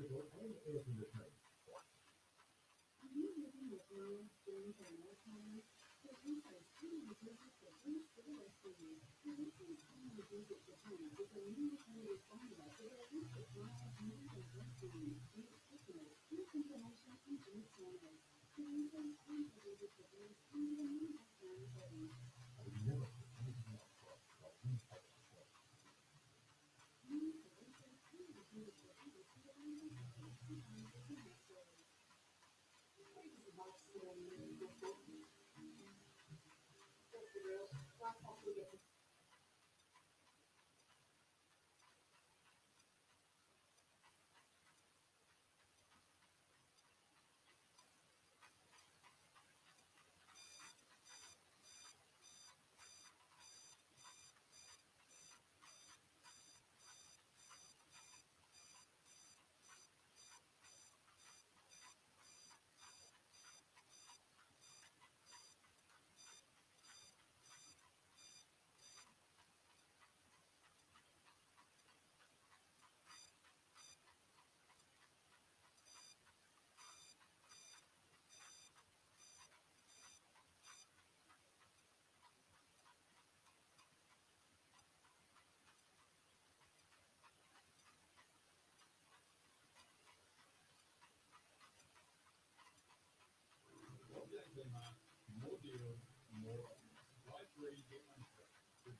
electrical and air conditioning. Are you living with low winds and low times? The research indicates that these stores for you, the research indicates that the home is a new energy formula for the least of miles more than destiny. In particular, this information is in channels. The research indicates that there is only a new background setting. I would never put anything else off like these types of things. Use the research indicates that it is the only background behind the business story. More Zima, more deal, more right where you get one trip. Return Kodiak into Dunlop passenger car. For a hundred dollars, instant cashback, massive range, passenger, formal, everybody, and four holiday. So large range of cars from just fifty-nine dollars, best car price on sale, and Elohim for hundred and nineteen dollars. And four times seven,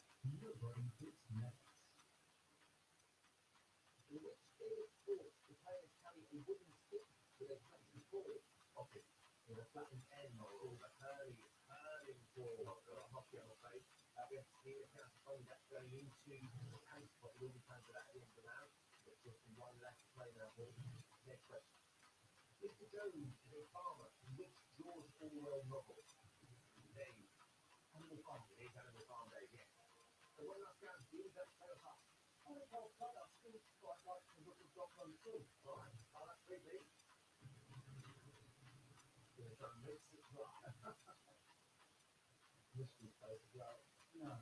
nobody in which Felix Sports, the players carry a wooden stick end called of that going into the pace pot. We will be at the end of the round. Just one left play now. Next question. Mr. Jones is a farmer in which George Orwell novel? Dave. Animal Farm. It is Animal Farm Day, yes. Of Doc on the too. All right, I'll have three beats. Gonna try and mix it right. Mystery place as well. No.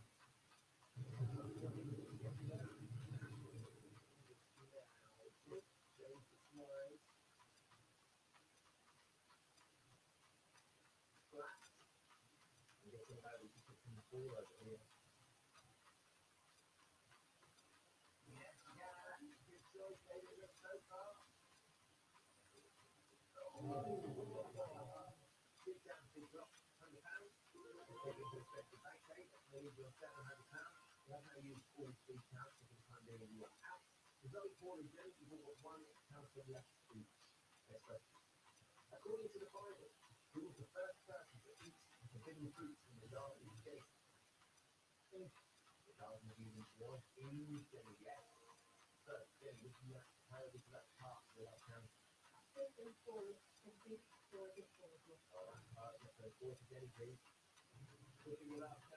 James the Smythe. Flat. I'm guessing about we just put some ball over here. Yes, yeah, good choice, baby, look so far. Oh, big down, big drop, hundred pounds. Take into respect the seven hundred pounds. You have now used all three counts, so for the time being you one counter left question. According to the Bible, who was the first person to eat the forbidden fruits in the Garden of Eden? Think the Garden of Eden was in yes. To me to that part to to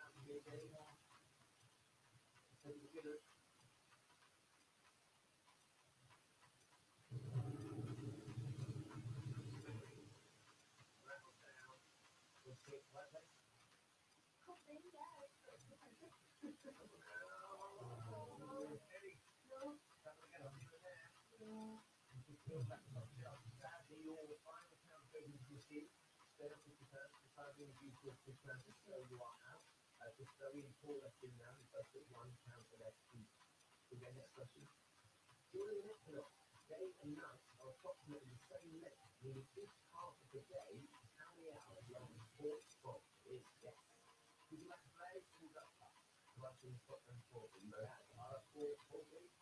goes into the sea. Instead of 50 pounds, the time being due to 50 pounds, so you just very important now, you get one pound for each. Okay, next question. During an equinox, day and night are approximately the same length, meaning each half of the day how many hours long four spot is yes. Would you like to play? Who's up? Russian Scotland 40. You have uh, four, four, please.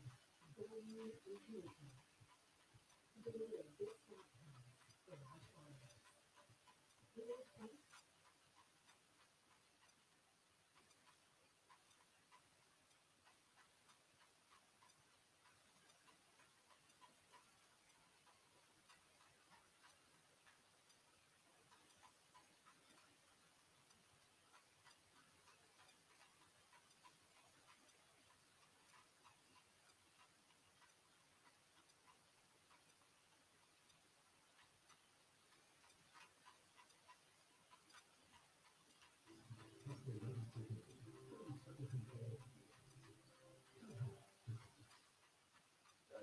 我今天不去，今天有点多。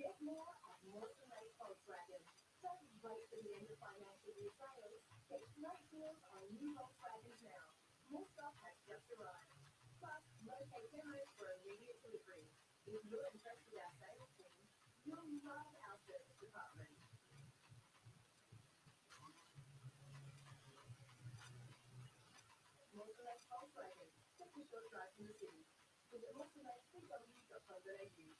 Get more at Mortonite Volkswagen. Suddenly right from the end of financial year sales, get great deals on new Volkswagens now. More stock has just arrived. Plus, locate demos for immediate delivery. If you're impressed with our sales team, you'll love our service department. Mortonite Volkswagen. Take a short drive from the city. Visit mortonitecw.com.au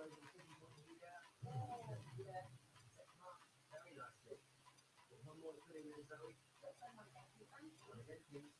Thank you.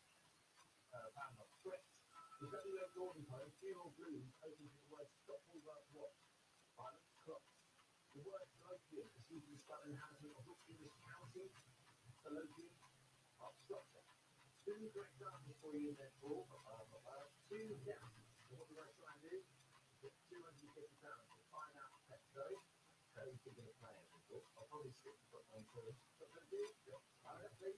and a threat. The very left Gordon player, Gino Green, taking the word stop all that what? Violent cut. The word drug here, the Stephen Stanley has a book in county, the local obstruction. Two great guns you in there, Paul, but I have. Two down. So what do I try and do? 250 pounds find out the pet code. How you can. I'll probably skip the book on first. But then. I'll let you.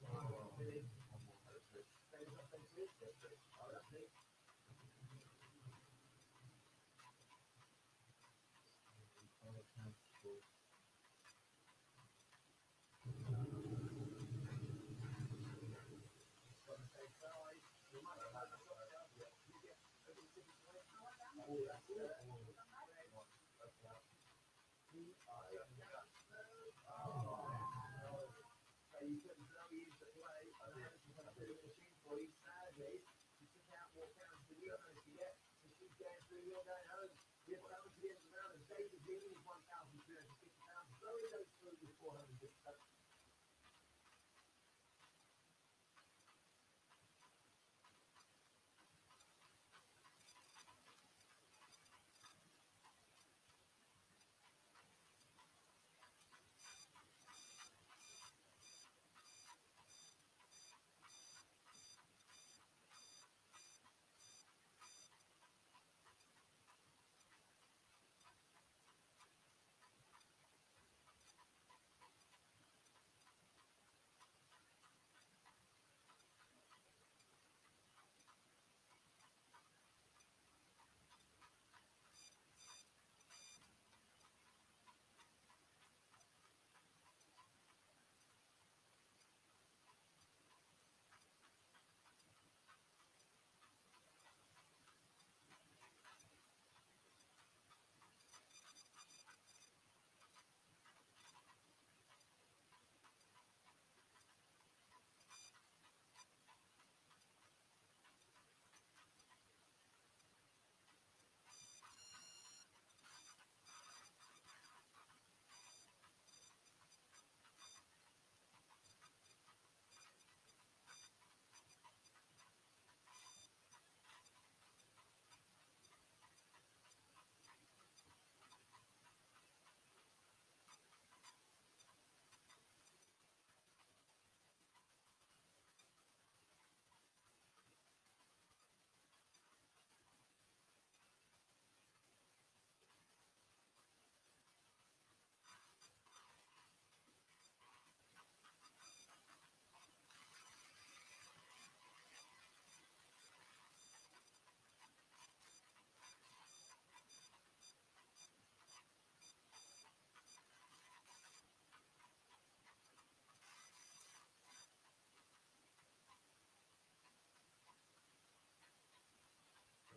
Wow.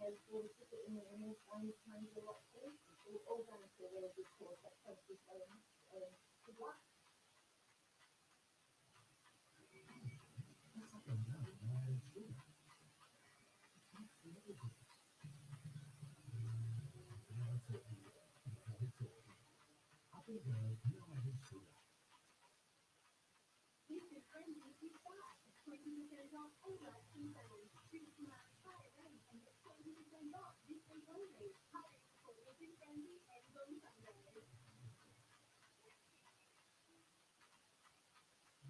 the helps you. Choose smart fire rate and get twenty percent off this week only. Hurry for Wicked Friendly ends on Sunday. This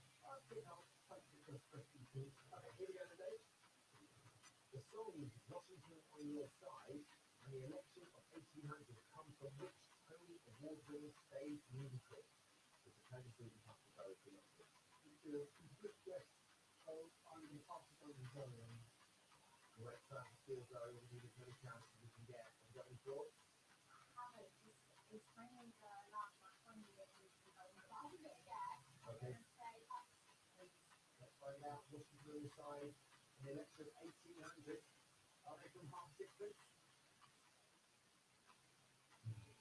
correct that here we go today. The song is Washington on Your Side, and the election of 1800 comes from which Tony Award-winning stage musical? It's a Tony Susan Humphrey Dorothy Oscar. Good guess. So I'm going to pass it on to Zoe. and Correct still Zoe, we'll give you as many chances you can get. Have you got any thoughts? Harvard is, is bringing the last one twenty years ago. I'll give it a guess. I'm Okay, gonna say X. let's find out. Washington on Side, and the election of 1800. Are they from half distance?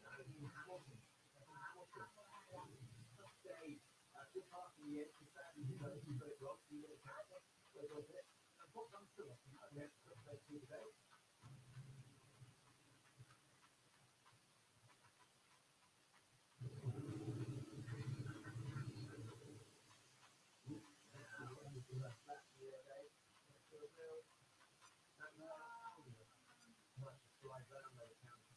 No, Hamilton. They're from Hamilton. In the sadly you know you you through today. Now, when you do that flat here, Dave, let's do a real- and, uh, much slide down those counts.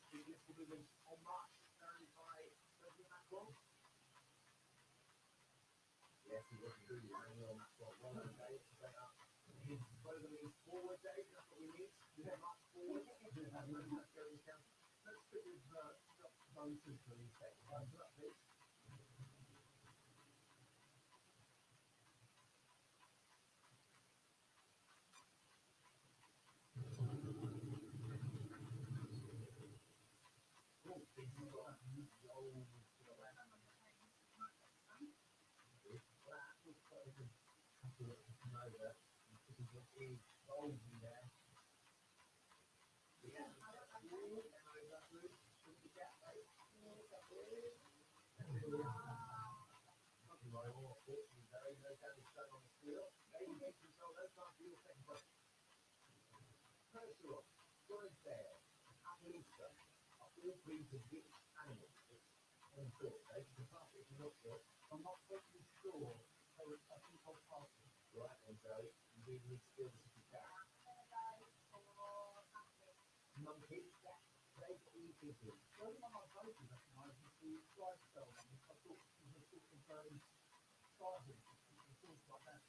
the political movement en marche founded by President Macron. Yes, he was indeed Emmanuel Macron. Well done, Dave. Set up. His slogan is forward, Dave. That's what we need. Yeah, march forward. Do have no match going count. Let's stick with uh, Dr. Boneton for these seconds. Right, so that's it. Cool. This is what you roll to the left. Well, that was quite a good couple of come over. This is what is gold in there. Yeah, and over that route, should be that way. Something like all fortune very no damage done on the steel. Maybe you control those time for your second question. First of all, Joyce Bear, Apple Easter, are all breeds of which animal? It's on thought, they can pass it Hillsborough, I'm not totally sure. I, would- I think I'll pass it. right? And so you really need to feel the city character. Monkey, they what you thinking? The only one I voted recognised was the Drysdale one, which I thought was a sort of um, starting. It feels like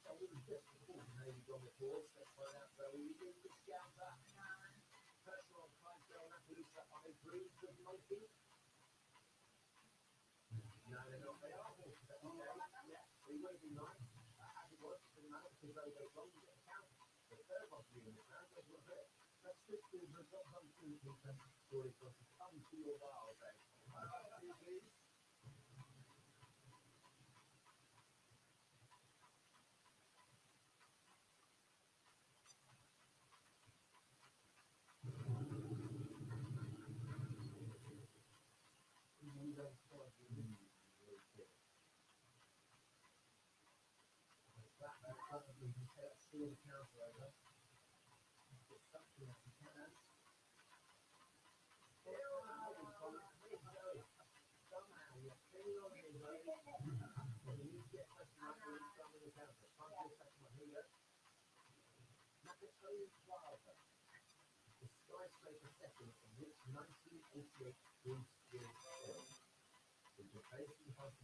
So would have guessed before. Maybe John McCall, let's find out. So you do the Wild day. Uh, two, please. And then we go to five, please. That, that, that, we can take that steal the counter over. Get something that you can. Somehow you're clean on your way. When you get question mark, you Here you The setting in which 1988 Bruce Willis filmed. Which is basically hard to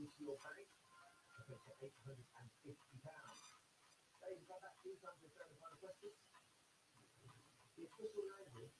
into your bank. So 850 pounds. Dave, got that two times your third and final question? The official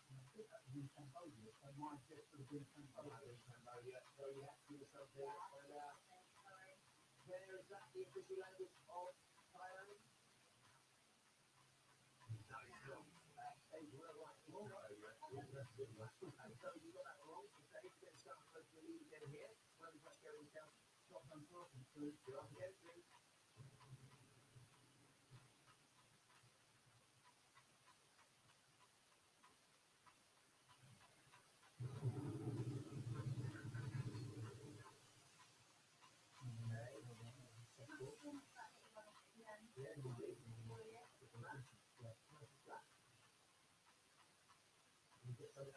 Well you have to give us something, let's find out. Where is that the official language of Thailand? No, it's not. Uh, Dave, you were right. It's Cambodia. That's good one. And so you got that wrong, so Dave gets some close to the lead again here. Where was that going down? Stop them talking to. You're up again, please. Yeah, you did. It's a match. Yeah, match is that. You get something over. No Gloria in this round for you. And hey, Zoe, still in their chance here. It's five hundred pounds between the two of you. Time for a third and final question.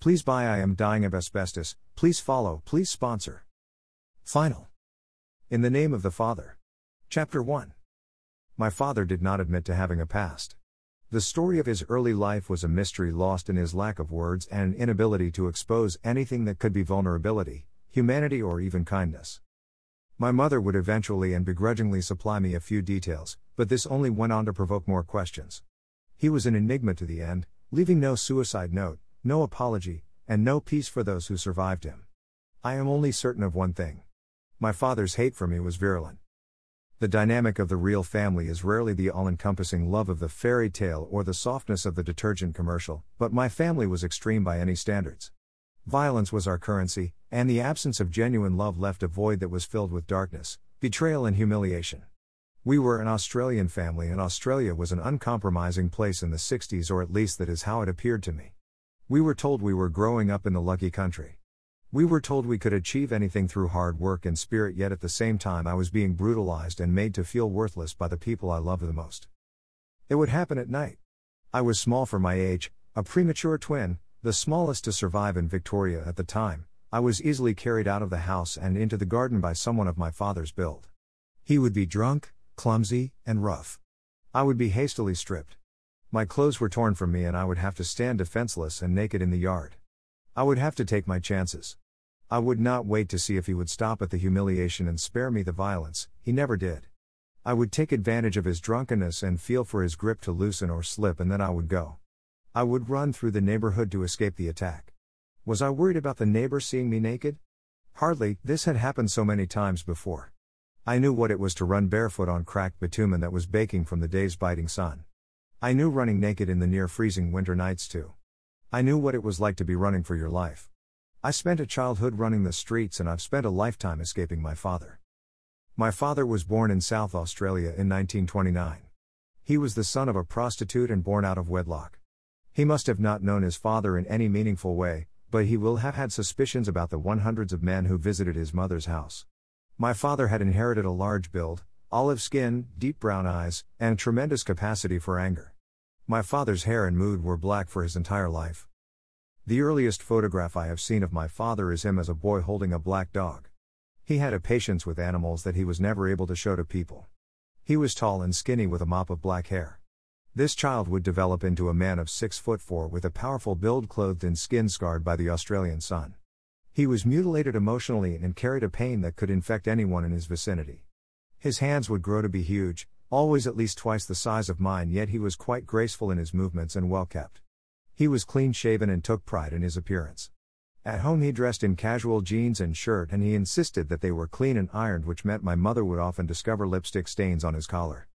Please buy I am dying of asbestos. Please follow. Please sponsor. Final. In the name of the Father. Chapter 1. My father did not admit to having a past. The story of his early life was a mystery lost in his lack of words and an inability to expose anything that could be vulnerability, humanity, or even kindness. My mother would eventually and begrudgingly supply me a few details, but this only went on to provoke more questions. He was an enigma to the end, leaving no suicide note, no apology, and no peace for those who survived him. I am only certain of one thing. My father's hate for me was virulent. The dynamic of the real family is rarely the all encompassing love of the fairy tale or the softness of the detergent commercial, but my family was extreme by any standards. Violence was our currency, and the absence of genuine love left a void that was filled with darkness, betrayal, and humiliation. We were an Australian family, and Australia was an uncompromising place in the 60s, or at least that is how it appeared to me. We were told we were growing up in the lucky country. We were told we could achieve anything through hard work and spirit, yet at the same time, I was being brutalized and made to feel worthless by the people I loved the most. It would happen at night. I was small for my age, a premature twin, the smallest to survive in Victoria at the time. I was easily carried out of the house and into the garden by someone of my father's build. He would be drunk, clumsy, and rough. I would be hastily stripped. My clothes were torn from me and I would have to stand defenseless and naked in the yard. I would have to take my chances. I would not wait to see if he would stop at the humiliation and spare me the violence, he never did. I would take advantage of his drunkenness and feel for his grip to loosen or slip, and then I would go. I would run through the neighborhood to escape the attack. Was I worried about the neighbor seeing me naked? Hardly, this had happened so many times before. I knew what it was to run barefoot on cracked bitumen that was baking from the day's biting sun. I knew running naked in the near freezing winter nights too. I knew what it was like to be running for your life. I spent a childhood running the streets and I've spent a lifetime escaping my father. My father was born in South Australia in 1929. He was the son of a prostitute and born out of wedlock. He must have not known his father in any meaningful way, but he will have had suspicions about the one hundreds of men who visited his mother's house. My father had inherited a large build, olive skin, deep brown eyes, and tremendous capacity for anger. My father's hair and mood were black for his entire life. The earliest photograph I have seen of my father is him as a boy holding a black dog. He had a patience with animals that he was never able to show to people. He was tall and skinny with a mop of black hair. This child would develop into a man of 6 foot 4 with a powerful build clothed in skin scarred by the Australian sun. He was mutilated emotionally and carried a pain that could infect anyone in his vicinity. His hands would grow to be huge, always at least twice the size of mine, yet he was quite graceful in his movements and well kept. He was clean shaven and took pride in his appearance. At home, he dressed in casual jeans and shirt, and he insisted that they were clean and ironed, which meant my mother would often discover lipstick stains on his collar.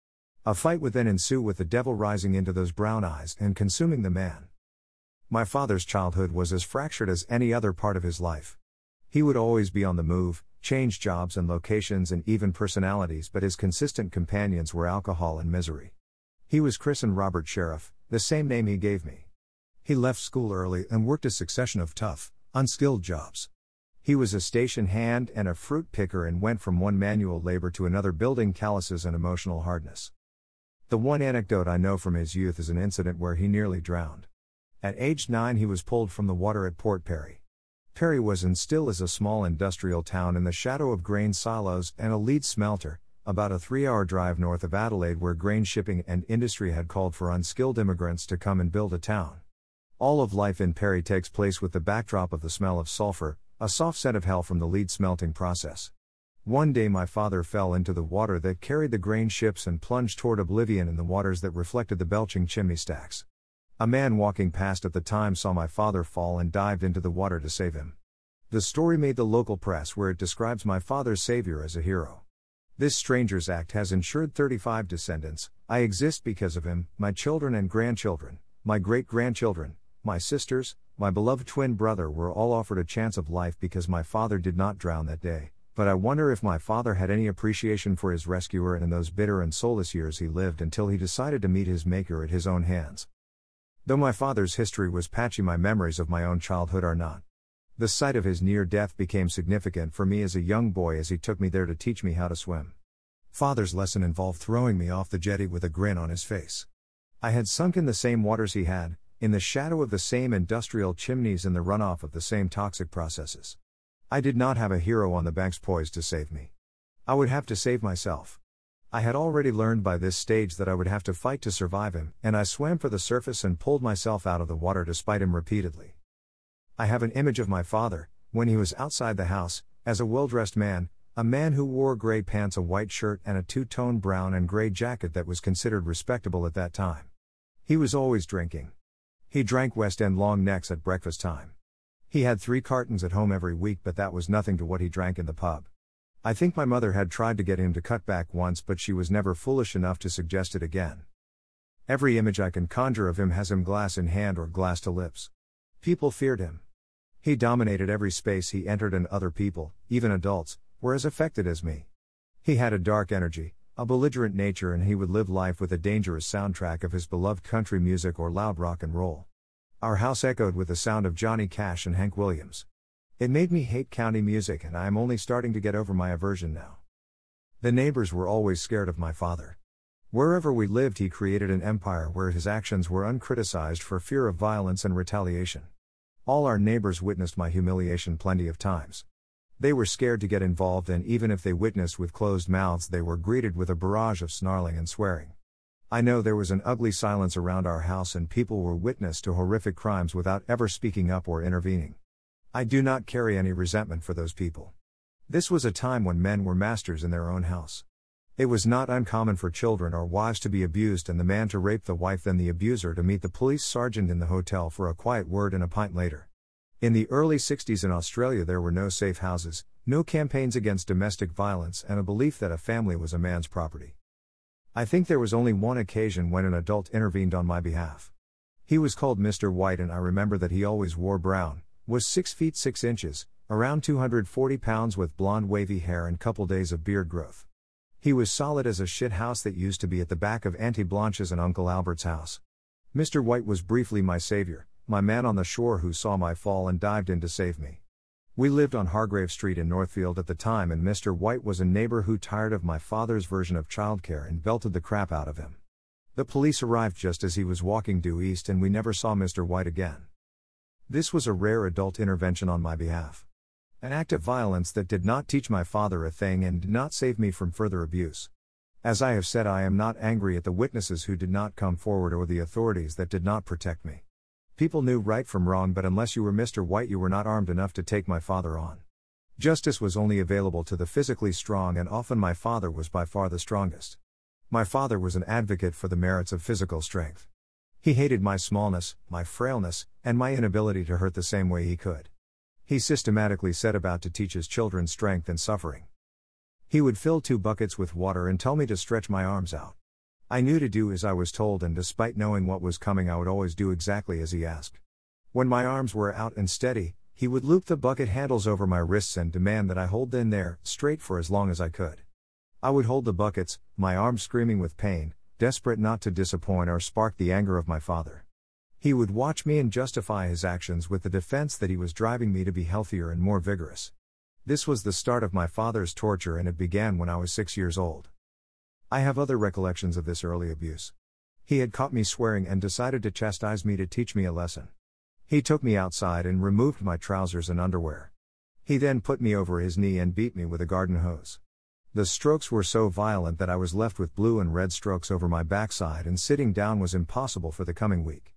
A fight would then ensue with the devil rising into those brown eyes and consuming the man. My father's childhood was as fractured as any other part of his life. He would always be on the move, change jobs and locations and even personalities, but his consistent companions were alcohol and misery. He was christened Robert Sheriff, the same name he gave me. He left school early and worked a succession of tough, unskilled jobs. He was a station hand and a fruit picker and went from one manual labor to another building calluses and emotional hardness. The one anecdote I know from his youth is an incident where he nearly drowned. At age 9 he was pulled from the water at Port Pirie. Pirie was and still is a small industrial town in the shadow of grain silos and a lead smelter, about a three hour drive north of Adelaide, where grain shipping and industry had called for unskilled immigrants to come and build a town. All of life in Pirie takes place with the backdrop of the smell of sulfur, a soft scent of hell from the lead smelting process. One day my father fell into the water that carried the grain ships and plunged toward oblivion in the waters that reflected the belching chimney stacks. A man walking past at the time saw my father fall and dived into the water to save him. The story made the local press where it describes my father's savior as a hero. This Strangers Act has insured 35 descendants. I exist because of him, my children and grandchildren, my great grandchildren, my sisters, my beloved twin brother were all offered a chance of life because my father did not drown that day. But I wonder if my father had any appreciation for his rescuer in those bitter and soulless years he lived until he decided to meet his Maker at his own hands. Though my father's history was patchy, my memories of my own childhood are not. The sight of his near death became significant for me as a young boy as he took me there to teach me how to swim. Father's lesson involved throwing me off the jetty with a grin on his face. I had sunk in the same waters he had, in the shadow of the same industrial chimneys and the runoff of the same toxic processes. I did not have a hero on the banks poised to save me. I would have to save myself. I had already learned by this stage that I would have to fight to survive him, and I swam for the surface and pulled myself out of the water despite him repeatedly. I have an image of my father, when he was outside the house, as a well dressed man, a man who wore gray pants, a white shirt, and a two tone brown and gray jacket that was considered respectable at that time. He was always drinking. He drank West End long necks at breakfast time. He had three cartons at home every week, but that was nothing to what he drank in the pub. I think my mother had tried to get him to cut back once, but she was never foolish enough to suggest it again. Every image I can conjure of him has him glass in hand or glass to lips. People feared him. He dominated every space he entered, and other people, even adults, were as affected as me. He had a dark energy, a belligerent nature, and he would live life with a dangerous soundtrack of his beloved country music or loud rock and roll. Our house echoed with the sound of Johnny Cash and Hank Williams. It made me hate county music, and I am only starting to get over my aversion now. The neighbors were always scared of my father. Wherever we lived, he created an empire where his actions were uncriticized for fear of violence and retaliation. All our neighbors witnessed my humiliation plenty of times. They were scared to get involved, and even if they witnessed with closed mouths, they were greeted with a barrage of snarling and swearing. I know there was an ugly silence around our house, and people were witness to horrific crimes without ever speaking up or intervening. I do not carry any resentment for those people. This was a time when men were masters in their own house. It was not uncommon for children or wives to be abused and the man to rape the wife, then the abuser to meet the police sergeant in the hotel for a quiet word and a pint later. In the early 60s in Australia, there were no safe houses, no campaigns against domestic violence, and a belief that a family was a man's property. I think there was only one occasion when an adult intervened on my behalf. He was called Mr. White, and I remember that he always wore brown, was 6 feet 6 inches, around 240 pounds with blonde wavy hair and couple days of beard growth. He was solid as a shit house that used to be at the back of Auntie Blanche's and Uncle Albert's house. Mr. White was briefly my savior, my man on the shore who saw my fall and dived in to save me. We lived on Hargrave Street in Northfield at the time, and Mr. White was a neighbor who tired of my father's version of childcare and belted the crap out of him. The police arrived just as he was walking due east, and we never saw Mr. White again. This was a rare adult intervention on my behalf. An act of violence that did not teach my father a thing and did not save me from further abuse. As I have said, I am not angry at the witnesses who did not come forward or the authorities that did not protect me. People knew right from wrong, but unless you were Mr. White, you were not armed enough to take my father on. Justice was only available to the physically strong, and often my father was by far the strongest. My father was an advocate for the merits of physical strength. He hated my smallness, my frailness, and my inability to hurt the same way he could. He systematically set about to teach his children strength and suffering. He would fill two buckets with water and tell me to stretch my arms out. I knew to do as I was told, and despite knowing what was coming, I would always do exactly as he asked. When my arms were out and steady, he would loop the bucket handles over my wrists and demand that I hold them there, straight for as long as I could. I would hold the buckets, my arms screaming with pain, desperate not to disappoint or spark the anger of my father. He would watch me and justify his actions with the defense that he was driving me to be healthier and more vigorous. This was the start of my father's torture, and it began when I was six years old. I have other recollections of this early abuse. He had caught me swearing and decided to chastise me to teach me a lesson. He took me outside and removed my trousers and underwear. He then put me over his knee and beat me with a garden hose. The strokes were so violent that I was left with blue and red strokes over my backside, and sitting down was impossible for the coming week.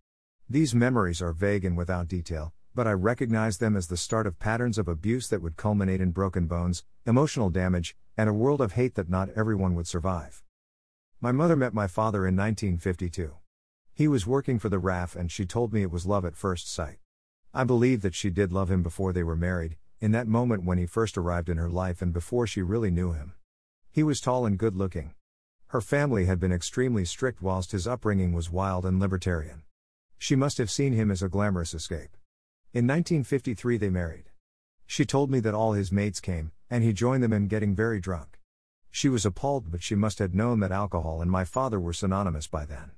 These memories are vague and without detail, but I recognize them as the start of patterns of abuse that would culminate in broken bones, emotional damage, and a world of hate that not everyone would survive. My mother met my father in 1952. He was working for the RAF and she told me it was love at first sight. I believe that she did love him before they were married, in that moment when he first arrived in her life and before she really knew him. He was tall and good looking. Her family had been extremely strict whilst his upbringing was wild and libertarian. She must have seen him as a glamorous escape. In 1953, they married. She told me that all his mates came, and he joined them in getting very drunk. She was appalled, but she must have known that alcohol and my father were synonymous by then.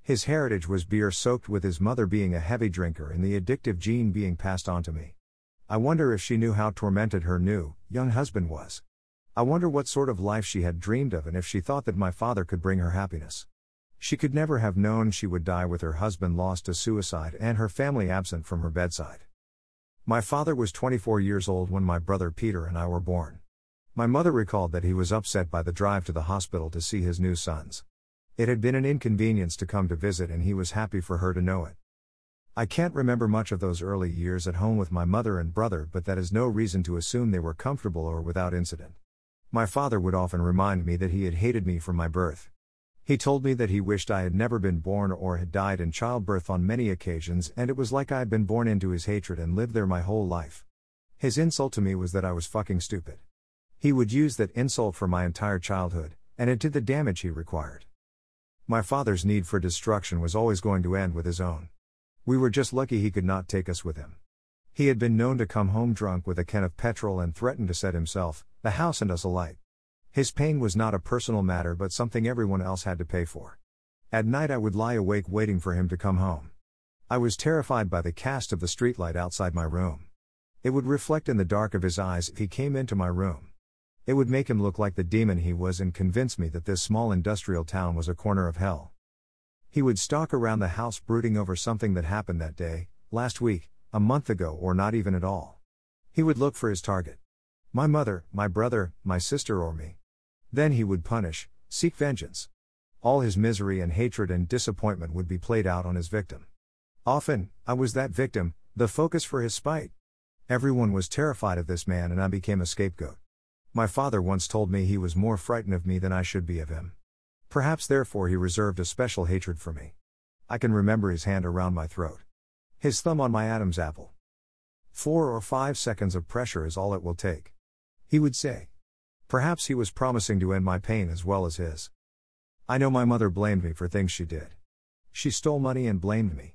His heritage was beer soaked, with his mother being a heavy drinker and the addictive gene being passed on to me. I wonder if she knew how tormented her new, young husband was. I wonder what sort of life she had dreamed of and if she thought that my father could bring her happiness. She could never have known she would die with her husband lost to suicide and her family absent from her bedside. My father was 24 years old when my brother Peter and I were born. My mother recalled that he was upset by the drive to the hospital to see his new sons. It had been an inconvenience to come to visit, and he was happy for her to know it. I can't remember much of those early years at home with my mother and brother, but that is no reason to assume they were comfortable or without incident. My father would often remind me that he had hated me from my birth. He told me that he wished I had never been born or had died in childbirth on many occasions, and it was like I had been born into his hatred and lived there my whole life. His insult to me was that I was fucking stupid. He would use that insult for my entire childhood, and it did the damage he required. My father's need for destruction was always going to end with his own. We were just lucky he could not take us with him. He had been known to come home drunk with a can of petrol and threaten to set himself, the house, and us alight. His pain was not a personal matter but something everyone else had to pay for. At night I would lie awake waiting for him to come home. I was terrified by the cast of the streetlight outside my room. It would reflect in the dark of his eyes if he came into my room. It would make him look like the demon he was and convince me that this small industrial town was a corner of hell. He would stalk around the house brooding over something that happened that day, last week, a month ago, or not even at all. He would look for his target. My mother, my brother, my sister, or me. Then he would punish, seek vengeance. All his misery and hatred and disappointment would be played out on his victim. Often, I was that victim, the focus for his spite. Everyone was terrified of this man, and I became a scapegoat. My father once told me he was more frightened of me than I should be of him. Perhaps therefore he reserved a special hatred for me. I can remember his hand around my throat. His thumb on my Adam's apple. Four or five seconds of pressure is all it will take. He would say. Perhaps he was promising to end my pain as well as his. I know my mother blamed me for things she did. She stole money and blamed me.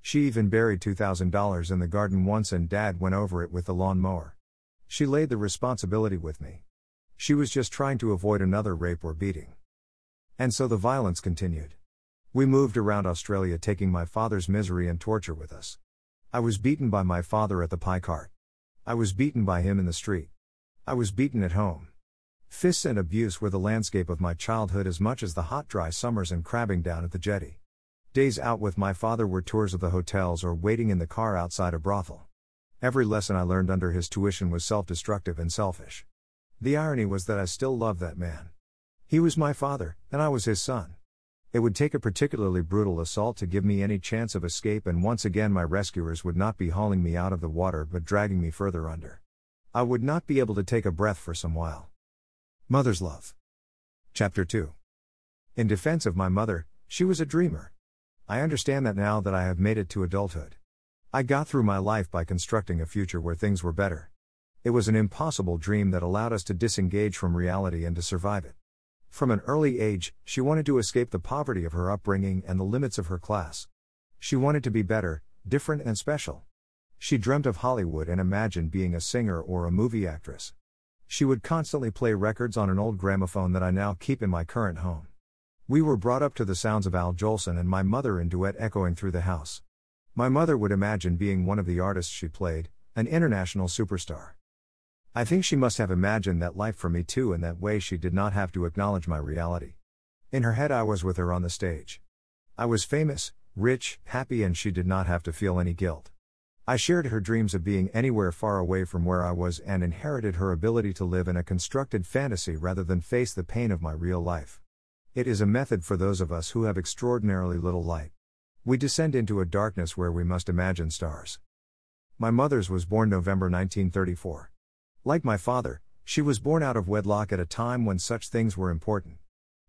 She even buried $2,000 in the garden once and dad went over it with the lawn mower. She laid the responsibility with me. She was just trying to avoid another rape or beating. And so the violence continued. We moved around Australia taking my father's misery and torture with us. I was beaten by my father at the pie cart. I was beaten by him in the street. I was beaten at home. Fists and abuse were the landscape of my childhood as much as the hot, dry summers and crabbing down at the jetty. Days out with my father were tours of the hotels or waiting in the car outside a brothel. Every lesson I learned under his tuition was self destructive and selfish. The irony was that I still loved that man. He was my father, and I was his son. It would take a particularly brutal assault to give me any chance of escape, and once again, my rescuers would not be hauling me out of the water but dragging me further under. I would not be able to take a breath for some while. Mother's Love. Chapter 2. In defense of my mother, she was a dreamer. I understand that now that I have made it to adulthood. I got through my life by constructing a future where things were better. It was an impossible dream that allowed us to disengage from reality and to survive it. From an early age, she wanted to escape the poverty of her upbringing and the limits of her class. She wanted to be better, different, and special. She dreamt of Hollywood and imagined being a singer or a movie actress. She would constantly play records on an old gramophone that I now keep in my current home. We were brought up to the sounds of Al Jolson and my mother in duet echoing through the house. My mother would imagine being one of the artists she played, an international superstar. I think she must have imagined that life for me too, in that way she did not have to acknowledge my reality. In her head, I was with her on the stage. I was famous, rich, happy, and she did not have to feel any guilt. I shared her dreams of being anywhere far away from where I was and inherited her ability to live in a constructed fantasy rather than face the pain of my real life. It is a method for those of us who have extraordinarily little light. We descend into a darkness where we must imagine stars. My mother's was born November 1934. Like my father, she was born out of wedlock at a time when such things were important.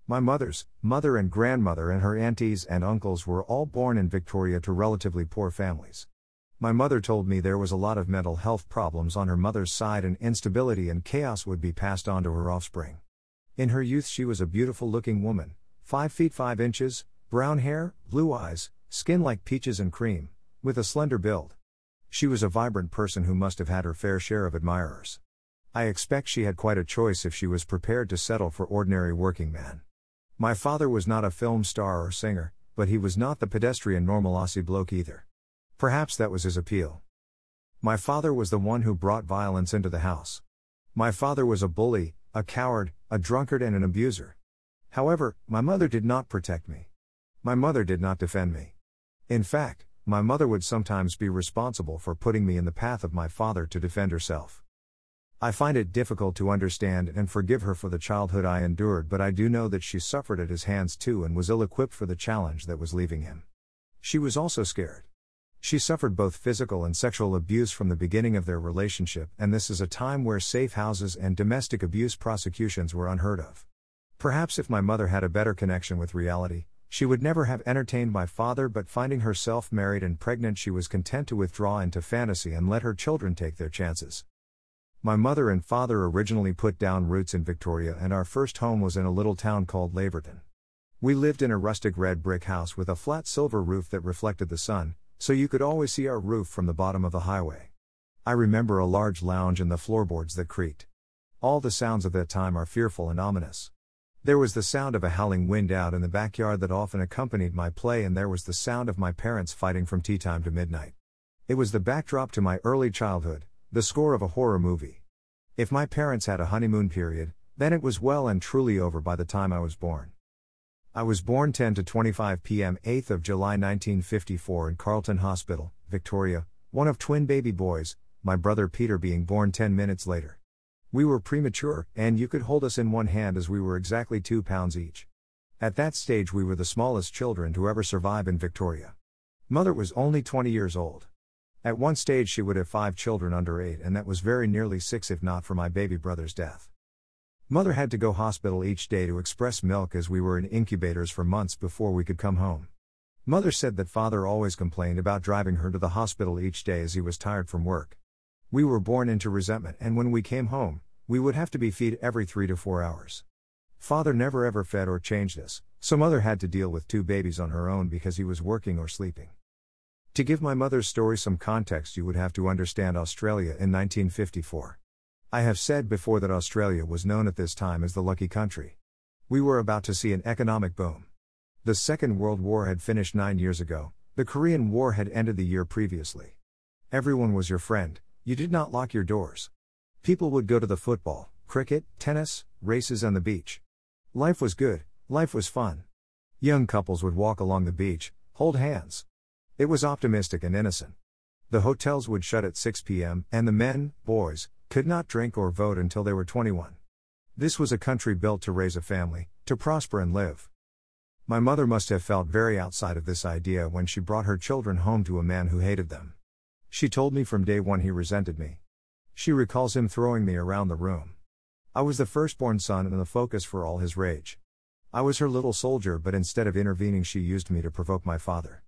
My mother's mother and grandmother and her aunties and uncles were all born in Victoria to relatively poor families. My mother told me there was a lot of mental health problems on her mother's side and instability and chaos would be passed on to her offspring. In her youth, she was a beautiful looking woman, 5 feet 5 inches, brown hair, blue eyes, skin like peaches and cream, with a slender build. She was a vibrant person who must have had her fair share of admirers. I expect she had quite a choice if she was prepared to settle for ordinary working man. My father was not a film star or singer, but he was not the pedestrian normal Aussie bloke either. Perhaps that was his appeal. My father was the one who brought violence into the house. My father was a bully, a coward, a drunkard, and an abuser. However, my mother did not protect me. My mother did not defend me. In fact, my mother would sometimes be responsible for putting me in the path of my father to defend herself. I find it difficult to understand and forgive her for the childhood I endured, but I do know that she suffered at his hands too and was ill equipped for the challenge that was leaving him. She was also scared. She suffered both physical and sexual abuse from the beginning of their relationship, and this is a time where safe houses and domestic abuse prosecutions were unheard of. Perhaps if my mother had a better connection with reality, she would never have entertained my father, but finding herself married and pregnant, she was content to withdraw into fantasy and let her children take their chances. My mother and father originally put down roots in Victoria, and our first home was in a little town called Laverton. We lived in a rustic red brick house with a flat silver roof that reflected the sun, so you could always see our roof from the bottom of the highway. I remember a large lounge and the floorboards that creaked. All the sounds of that time are fearful and ominous. There was the sound of a howling wind out in the backyard that often accompanied my play, and there was the sound of my parents fighting from tea time to midnight. It was the backdrop to my early childhood, the score of a horror movie. If my parents had a honeymoon period, then it was well and truly over by the time I was born. I was born 10 to 25 p.m. 8th of July 1954 in Carlton Hospital, Victoria, one of twin baby boys, my brother Peter being born 10 minutes later. We were premature, and you could hold us in one hand as we were exactly 2 pounds each. At that stage, we were the smallest children to ever survive in Victoria. Mother was only 20 years old. At one stage, she would have five children under eight, and that was very nearly six if not for my baby brother's death. Mother had to go hospital each day to express milk as we were in incubators for months before we could come home. Mother said that father always complained about driving her to the hospital each day as he was tired from work. We were born into resentment, and when we came home, we would have to be fed every three to four hours. Father never ever fed or changed us, so mother had to deal with two babies on her own because he was working or sleeping. To give my mother's story some context, you would have to understand Australia in 1954. I have said before that Australia was known at this time as the lucky country. We were about to see an economic boom. The Second World War had finished nine years ago, the Korean War had ended the year previously. Everyone was your friend, you did not lock your doors. People would go to the football, cricket, tennis, races, and the beach. Life was good, life was fun. Young couples would walk along the beach, hold hands. It was optimistic and innocent. The hotels would shut at 6 p.m., and the men, boys, could not drink or vote until they were 21. This was a country built to raise a family, to prosper and live. My mother must have felt very outside of this idea when she brought her children home to a man who hated them. She told me from day one he resented me. She recalls him throwing me around the room. I was the firstborn son and the focus for all his rage. I was her little soldier, but instead of intervening, she used me to provoke my father.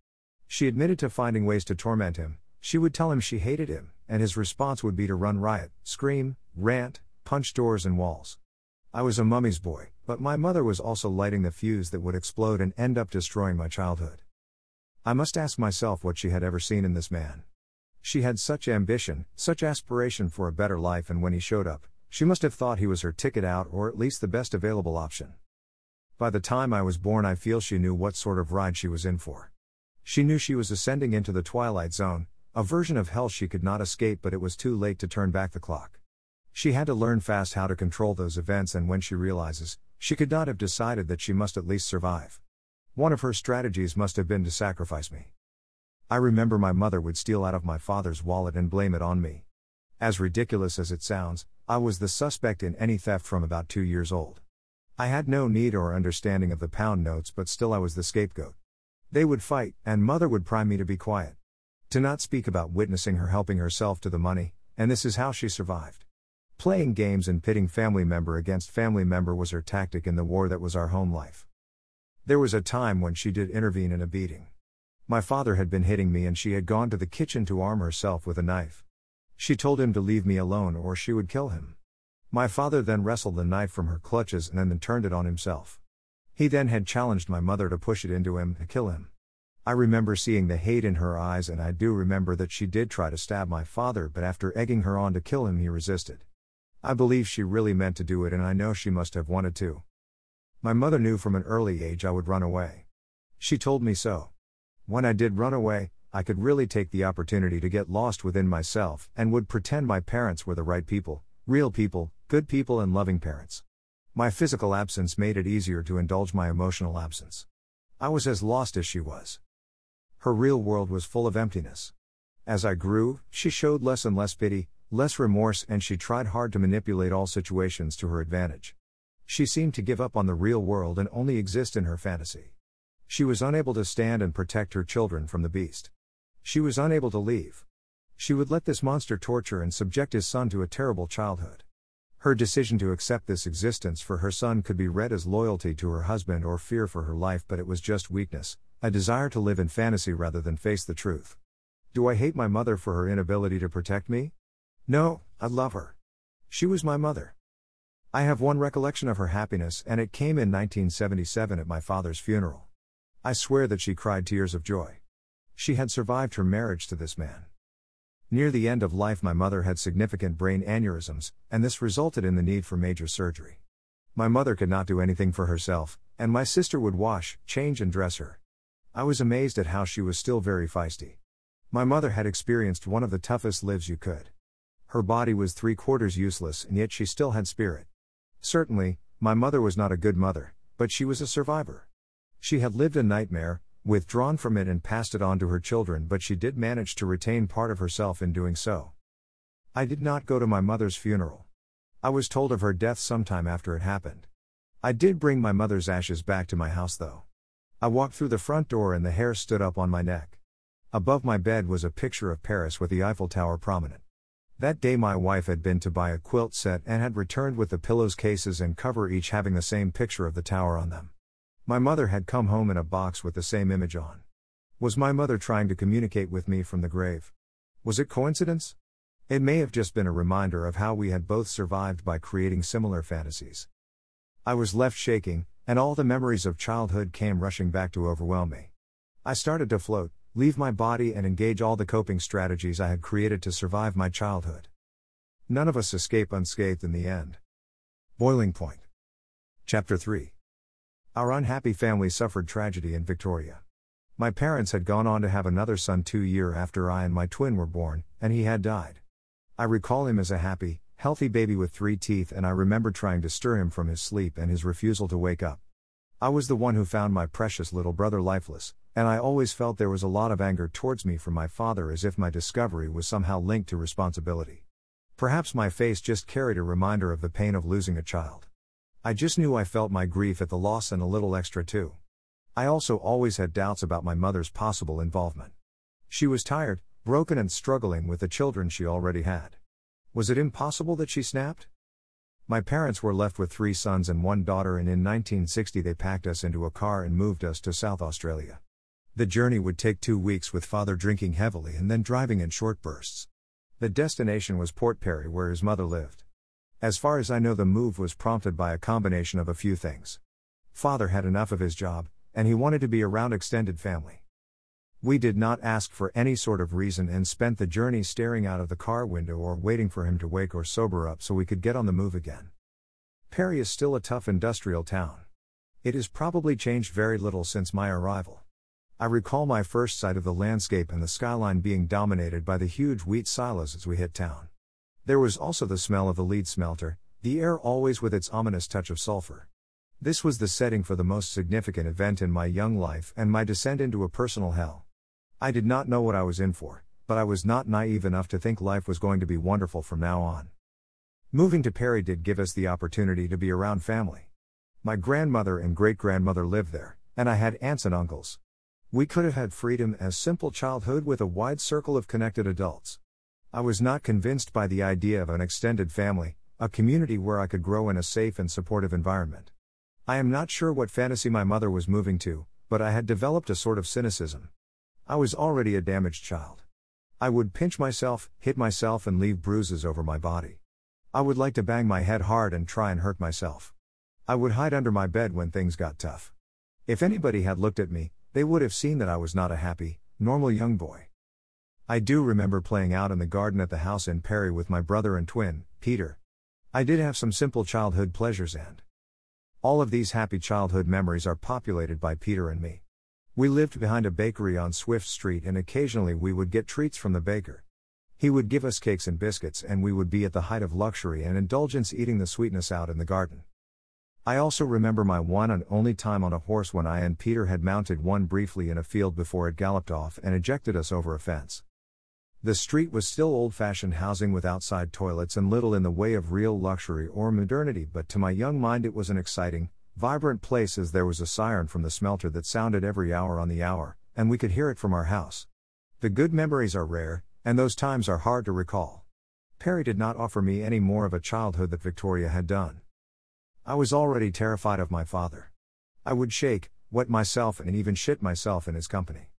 She admitted to finding ways to torment him, she would tell him she hated him, and his response would be to run riot, scream, rant, punch doors and walls. I was a mummy's boy, but my mother was also lighting the fuse that would explode and end up destroying my childhood. I must ask myself what she had ever seen in this man. She had such ambition, such aspiration for a better life, and when he showed up, she must have thought he was her ticket out or at least the best available option. By the time I was born, I feel she knew what sort of ride she was in for. She knew she was ascending into the twilight zone, a version of hell she could not escape, but it was too late to turn back the clock. She had to learn fast how to control those events, and when she realizes, she could not have decided that she must at least survive. One of her strategies must have been to sacrifice me. I remember my mother would steal out of my father's wallet and blame it on me. As ridiculous as it sounds, I was the suspect in any theft from about two years old. I had no need or understanding of the pound notes, but still I was the scapegoat. They would fight, and mother would pry me to be quiet. To not speak about witnessing her helping herself to the money, and this is how she survived. Playing games and pitting family member against family member was her tactic in the war that was our home life. There was a time when she did intervene in a beating. My father had been hitting me and she had gone to the kitchen to arm herself with a knife. She told him to leave me alone or she would kill him. My father then wrestled the knife from her clutches and then turned it on himself. He then had challenged my mother to push it into him to kill him. I remember seeing the hate in her eyes, and I do remember that she did try to stab my father, but after egging her on to kill him, he resisted. I believe she really meant to do it, and I know she must have wanted to. My mother knew from an early age I would run away. She told me so. When I did run away, I could really take the opportunity to get lost within myself and would pretend my parents were the right people, real people, good people, and loving parents. My physical absence made it easier to indulge my emotional absence. I was as lost as she was. Her real world was full of emptiness. As I grew, she showed less and less pity, less remorse, and she tried hard to manipulate all situations to her advantage. She seemed to give up on the real world and only exist in her fantasy. She was unable to stand and protect her children from the beast. She was unable to leave. She would let this monster torture and subject his son to a terrible childhood. Her decision to accept this existence for her son could be read as loyalty to her husband or fear for her life, but it was just weakness, a desire to live in fantasy rather than face the truth. Do I hate my mother for her inability to protect me? No, I love her. She was my mother. I have one recollection of her happiness, and it came in 1977 at my father's funeral. I swear that she cried tears of joy. She had survived her marriage to this man. Near the end of life, my mother had significant brain aneurysms, and this resulted in the need for major surgery. My mother could not do anything for herself, and my sister would wash, change, and dress her. I was amazed at how she was still very feisty. My mother had experienced one of the toughest lives you could. Her body was three quarters useless, and yet she still had spirit. Certainly, my mother was not a good mother, but she was a survivor. She had lived a nightmare, withdrawn from it and passed it on to her children, but she did manage to retain part of herself in doing so. I did not go to my mother's funeral. I was told of her death sometime after it happened. I did bring my mother's ashes back to my house though. I walked through the front door and the hair stood up on my neck. Above my bed was a picture of Paris with the Eiffel Tower prominent. That day, my wife had been to buy a quilt set and had returned with the pillows cases and cover each having the same picture of the tower on them. My mother had come home in a box with the same image on. Was my mother trying to communicate with me from the grave? Was it coincidence? It may have just been a reminder of how we had both survived by creating similar fantasies. I was left shaking, and all the memories of childhood came rushing back to overwhelm me. I started to float, leave my body, and engage all the coping strategies I had created to survive my childhood. None of us escape unscathed in the end. Boiling Point. Chapter 3 our unhappy family suffered tragedy in Victoria. My parents had gone on to have another son two year after I and my twin were born, and he had died. I recall him as a happy, healthy baby with three teeth, and I remember trying to stir him from his sleep and his refusal to wake up. I was the one who found my precious little brother lifeless, and I always felt there was a lot of anger towards me from my father as if my discovery was somehow linked to responsibility. Perhaps my face just carried a reminder of the pain of losing a child. I just knew I felt my grief at the loss and a little extra too. I also always had doubts about my mother's possible involvement. She was tired, broken, and struggling with the children she already had. Was it impossible that she snapped? My parents were left with three sons and one daughter, and in 1960 they packed us into a car and moved us to South Australia. The journey would take two weeks with father drinking heavily and then driving in short bursts. The destination was Port Pirie, where his mother lived. As far as I know, the move was prompted by a combination of a few things. Father had enough of his job, and he wanted to be around extended family. We did not ask for any sort of reason and spent the journey staring out of the car window or waiting for him to wake or sober up so we could get on the move again. Pirie is still a tough industrial town. It has probably changed very little since my arrival. I recall my first sight of the landscape and the skyline being dominated by the huge wheat silos as we hit town. There was also the smell of the lead smelter, the air always with its ominous touch of sulfur. This was the setting for the most significant event in my young life and my descent into a personal hell. I did not know what I was in for, but I was not naive enough to think life was going to be wonderful from now on. Moving to Pirie did give us the opportunity to be around family. My grandmother and great grandmother lived there, and I had aunts and uncles. We could have had freedom as simple childhood with a wide circle of connected adults. I was not convinced by the idea of an extended family, a community where I could grow in a safe and supportive environment. I am not sure what fantasy my mother was moving to, but I had developed a sort of cynicism. I was already a damaged child. I would pinch myself, hit myself, and leave bruises over my body. I would like to bang my head hard and try and hurt myself. I would hide under my bed when things got tough. If anybody had looked at me, they would have seen that I was not a happy, normal young boy. I do remember playing out in the garden at the house in Pirie with my brother and twin, Peter. I did have some simple childhood pleasures and all of these happy childhood memories are populated by Peter and me. We lived behind a bakery on Swift Street and occasionally we would get treats from the baker. He would give us cakes and biscuits and we would be at the height of luxury and indulgence eating the sweetness out in the garden. I also remember my one and only time on a horse when I and Peter had mounted one briefly in a field before it galloped off and ejected us over a fence. The street was still old fashioned housing with outside toilets and little in the way of real luxury or modernity, but to my young mind it was an exciting, vibrant place as there was a siren from the smelter that sounded every hour on the hour, and we could hear it from our house. The good memories are rare, and those times are hard to recall. Pirie did not offer me any more of a childhood that Victoria had done. I was already terrified of my father. I would shake, wet myself, and even shit myself in his company.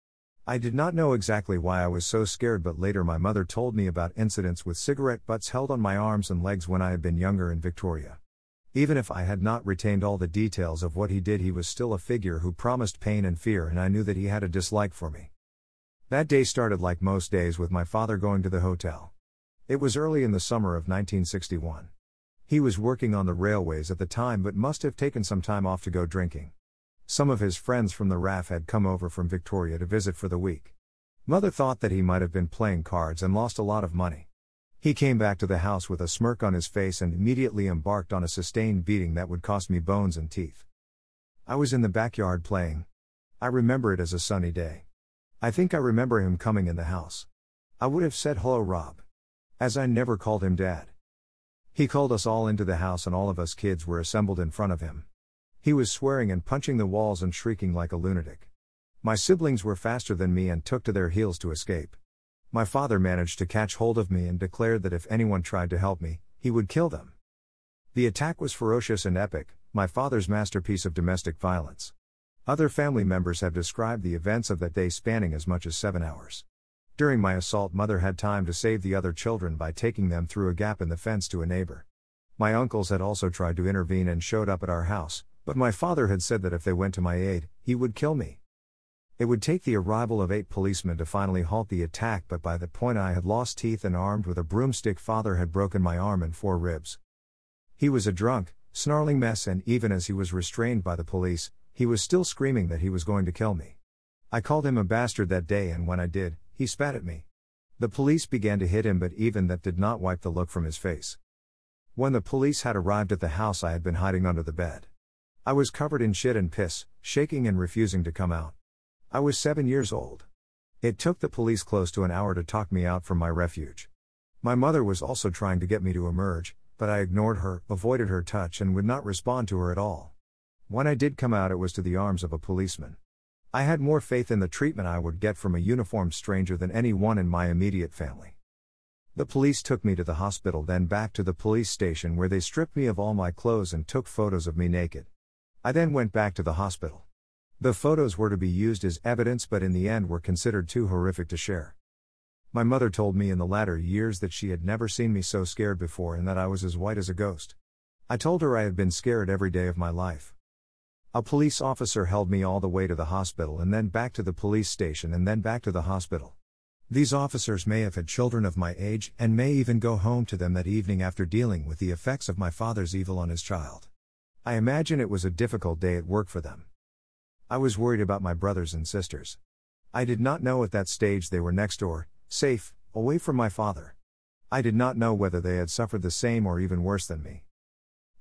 I did not know exactly why I was so scared, but later my mother told me about incidents with cigarette butts held on my arms and legs when I had been younger in Victoria. Even if I had not retained all the details of what he did, he was still a figure who promised pain and fear, and I knew that he had a dislike for me. That day started like most days with my father going to the hotel. It was early in the summer of 1961. He was working on the railways at the time but must have taken some time off to go drinking. Some of his friends from the RAF had come over from Victoria to visit for the week. Mother thought that he might have been playing cards and lost a lot of money. He came back to the house with a smirk on his face and immediately embarked on a sustained beating that would cost me bones and teeth. I was in the backyard playing. I remember it as a sunny day. I think I remember him coming in the house. I would have said hello, Rob. As I never called him dad. He called us all into the house, and all of us kids were assembled in front of him. He was swearing and punching the walls and shrieking like a lunatic. My siblings were faster than me and took to their heels to escape. My father managed to catch hold of me and declared that if anyone tried to help me, he would kill them. The attack was ferocious and epic, my father's masterpiece of domestic violence. Other family members have described the events of that day spanning as much as seven hours. During my assault, mother had time to save the other children by taking them through a gap in the fence to a neighbor. My uncles had also tried to intervene and showed up at our house, but my father had said that if they went to my aid, he would kill me. It would take the arrival of eight policemen to finally halt the attack, but by that point I had lost teeth and armed with a broomstick, father had broken my arm and four ribs. He was a drunk, snarling mess, and even as he was restrained by the police, he was still screaming that he was going to kill me. I called him a bastard that day, and when I did, he spat at me. The police began to hit him, but even that did not wipe the look from his face. When the police had arrived at the house, I had been hiding under the bed. I was covered in shit and piss, shaking and refusing to come out. I was seven years old. It took the police close to an hour to talk me out from my refuge. My mother was also trying to get me to emerge, but I ignored her, avoided her touch, and would not respond to her at all. When I did come out, it was to the arms of a policeman. I had more faith in the treatment I would get from a uniformed stranger than any one in my immediate family. The police took me to the hospital, then back to the police station where they stripped me of all my clothes and took photos of me naked. I then went back to the hospital. The photos were to be used as evidence, but in the end were considered too horrific to share. My mother told me in the latter years that she had never seen me so scared before and that I was as white as a ghost. I told her I had been scared every day of my life. A police officer held me all the way to the hospital and then back to the police station and then back to the hospital. These officers may have had children of my age and may even go home to them that evening after dealing with the effects of my father's evil on his child. I imagine it was a difficult day at work for them. I was worried about my brothers and sisters. I did not know at that stage they were next door, safe, away from my father. I did not know whether they had suffered the same or even worse than me.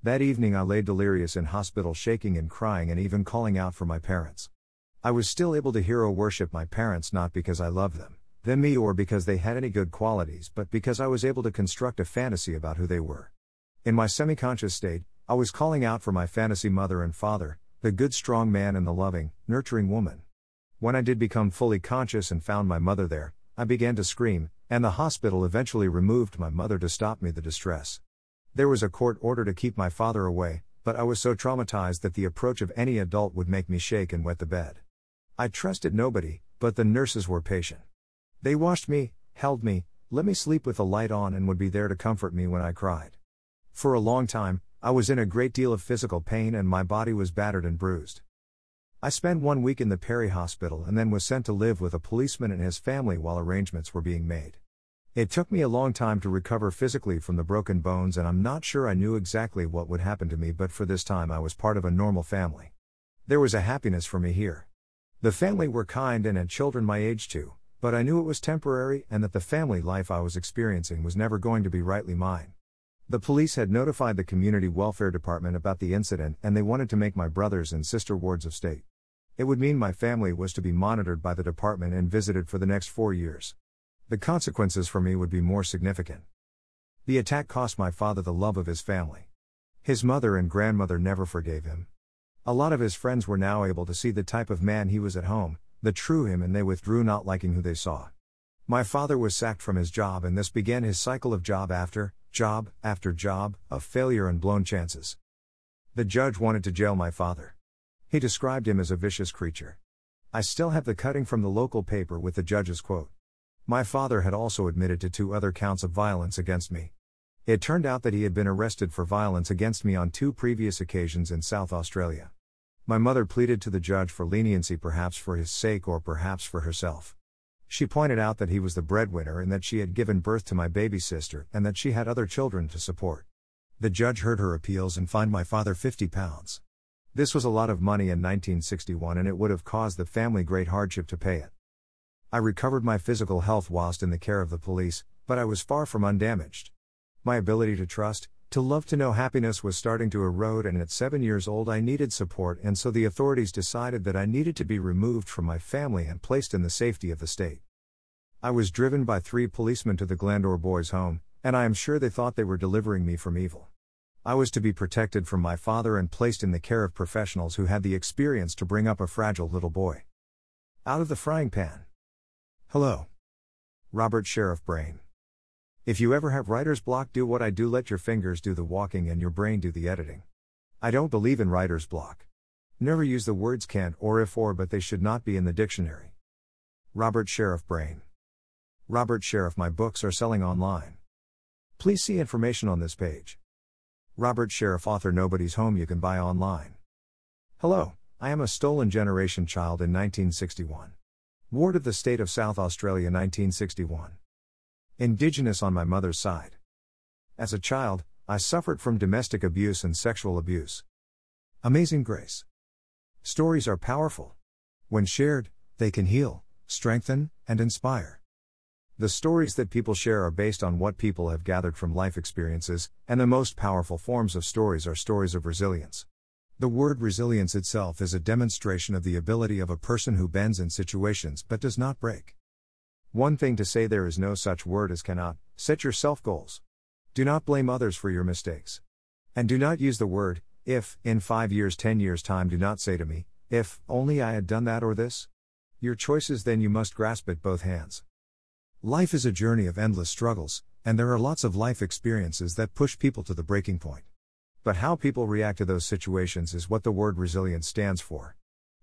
That evening I lay delirious in hospital, shaking and crying and even calling out for my parents. I was still able to hero worship my parents not because I loved them, them me, or because they had any good qualities, but because I was able to construct a fantasy about who they were. In my semi conscious state, I was calling out for my fantasy mother and father, the good strong man and the loving, nurturing woman. When I did become fully conscious and found my mother there, I began to scream, and the hospital eventually removed my mother to stop me the distress. There was a court order to keep my father away, but I was so traumatized that the approach of any adult would make me shake and wet the bed. I trusted nobody, but the nurses were patient. They washed me, held me, let me sleep with the light on, and would be there to comfort me when I cried. For a long time, I was in a great deal of physical pain and my body was battered and bruised. I spent one week in the Pirie Hospital and then was sent to live with a policeman and his family while arrangements were being made. It took me a long time to recover physically from the broken bones, and I'm not sure I knew exactly what would happen to me, but for this time I was part of a normal family. There was a happiness for me here. The family were kind and had children my age too, but I knew it was temporary and that the family life I was experiencing was never going to be rightly mine. The police had notified the Community Welfare Department about the incident and they wanted to make my brothers and sister wards of state. It would mean my family was to be monitored by the department and visited for the next four years. The consequences for me would be more significant. The attack cost my father the love of his family. His mother and grandmother never forgave him. A lot of his friends were now able to see the type of man he was at home, the true him, and they withdrew not liking who they saw. My father was sacked from his job, and this began his cycle of job after, job after job, of failure and blown chances. The judge wanted to jail my father. He described him as a vicious creature. I still have the cutting from the local paper with the judge's quote. My father had also admitted to two other counts of violence against me. It turned out that he had been arrested for violence against me on two previous occasions in South Australia. My mother pleaded to the judge for leniency, perhaps for his sake or perhaps for herself. She pointed out that he was the breadwinner and that she had given birth to my baby sister and that she had other children to support. The judge heard her appeals and fined my father 50 pounds. This was a lot of money in 1961 and it would have caused the family great hardship to pay it. I recovered my physical health whilst in the care of the police, but I was far from undamaged. My ability to trust, to love to know happiness was starting to erode, and at seven years old, I needed support, and so the authorities decided that I needed to be removed from my family and placed in the safety of the state. I was driven by three policemen to the Glandore boys' home, and I am sure they thought they were delivering me from evil. I was to be protected from my father and placed in the care of professionals who had the experience to bring up a fragile little boy. Out of the frying pan. Hello. Robert Sheriff Brain. If you ever have writer's block, do what I do let your fingers do the walking and your brain do the editing. I don't believe in writer's block. Never use the words can't or if or, but they should not be in the dictionary. Robert Sheriff Brain. Robert Sheriff, my books are selling online. Please see information on this page. Robert Sheriff, author Nobody's Home, you can buy online. Hello, I am a stolen generation child in 1961. Ward of the State of South Australia, 1961. Indigenous on my mother's side. As a child, I suffered from domestic abuse and sexual abuse. Amazing grace. Stories are powerful. When shared, they can heal, strengthen, and inspire. The stories that people share are based on what people have gathered from life experiences, and the most powerful forms of stories are stories of resilience. The word resilience itself is a demonstration of the ability of a person who bends in situations but does not break. One thing to say there is no such word as cannot. Set yourself goals. Do not blame others for your mistakes. And do not use the word, if, in five years, ten years' time, do not say to me, if only I had done that or this. Your choices, then you must grasp at both hands. Life is a journey of endless struggles, and there are lots of life experiences that push people to the breaking point. But how people react to those situations is what the word resilience stands for.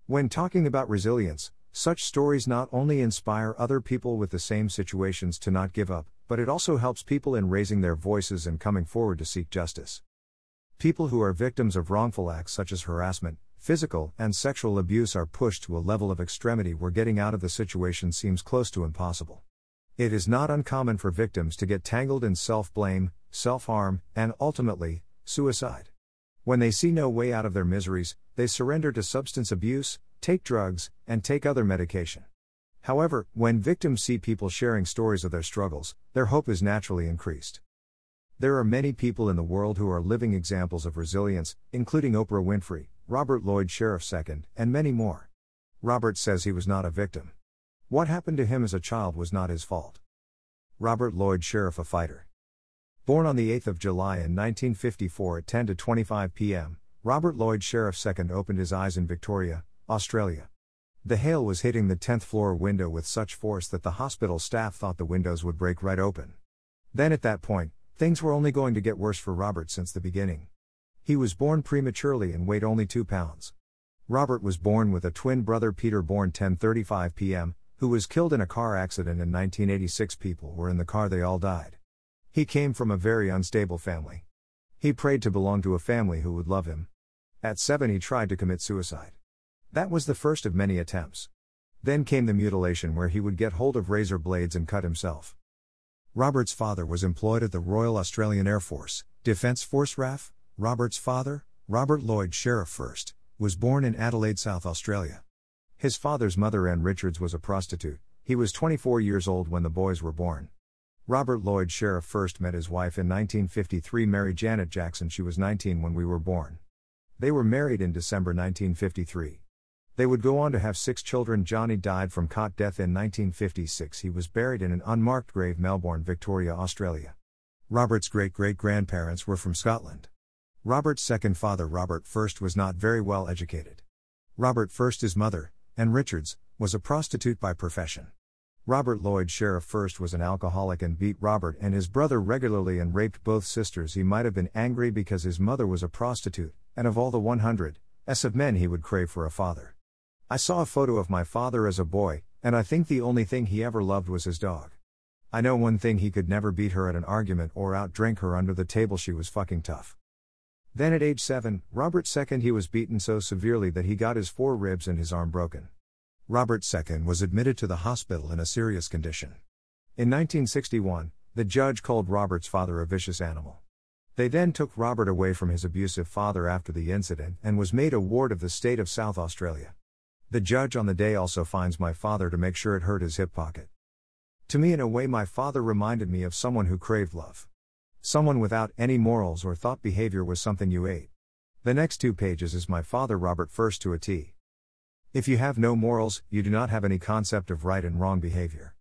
When talking about resilience, such stories not only inspire other people with the same situations to not give up, but it also helps people in raising their voices and coming forward to seek justice. People who are victims of wrongful acts such as harassment, physical, and sexual abuse are pushed to a level of extremity where getting out of the situation seems close to impossible. It is not uncommon for victims to get tangled in self blame, self harm, and ultimately, suicide. When they see no way out of their miseries, they surrender to substance abuse, take drugs, and take other medication. However, when victims see people sharing stories of their struggles, their hope is naturally increased. There are many people in the world who are living examples of resilience, including Oprah Winfrey, Robert Lloyd Sheriff II, and many more. Robert says he was not a victim. What happened to him as a child was not his fault. Robert Lloyd Sheriff a fighter. Born on the 8th of July in 1954 at 10 to 25 p.m., Robert Lloyd Sheriff II opened his eyes in Victoria, Australia. The hail was hitting the 10th floor window with such force that the hospital staff thought the windows would break right open. Then at that point, things were only going to get worse for Robert since the beginning. He was born prematurely and weighed only 2 pounds. Robert was born with a twin brother Peter born 10:35 p.m., who was killed in a car accident in 1986 people were in the car they all died. He came from a very unstable family. He prayed to belong to a family who would love him. At 7 he tried to commit suicide. That was the first of many attempts. Then came the mutilation where he would get hold of razor blades and cut himself. Robert's father was employed at the Royal Australian Air Force, Defence Force RAF. Robert's father, Robert Lloyd Sheriff First, was born in Adelaide, South Australia. His father's mother, Ann Richards, was a prostitute. He was 24 years old when the boys were born. Robert Lloyd Sheriff first met his wife in 1953, Mary Janet Jackson. She was 19 when we were born. They were married in December 1953. They would go on to have six children. Johnny died from cot death in 1956. He was buried in an unmarked grave, Melbourne, Victoria, Australia. Robert's great great grandparents were from Scotland. Robert's second father, Robert First, was not very well educated. Robert his mother, Ann Richards, was a prostitute by profession. Robert Lloyd Sheriff First was an alcoholic and beat Robert and his brother regularly and raped both sisters. He might have been angry because his mother was a prostitute, and of all the 100 s of men he would crave for a father. I saw a photo of my father as a boy, and I think the only thing he ever loved was his dog. I know one thing he could never beat her at an argument or outdrink her under the table, she was fucking tough. Then at age 7, Robert II he was beaten so severely that he got his four ribs and his arm broken. Robert II was admitted to the hospital in a serious condition. In 1961, the judge called Robert's father a vicious animal. They then took Robert away from his abusive father after the incident and was made a ward of the state of South Australia. The judge on the day also finds my father to make sure it hurt his hip pocket. To me, in a way, my father reminded me of someone who craved love. Someone without any morals or thought behavior was something you ate. The next two pages is my father Robert first to a T. If you have no morals, you do not have any concept of right and wrong behavior.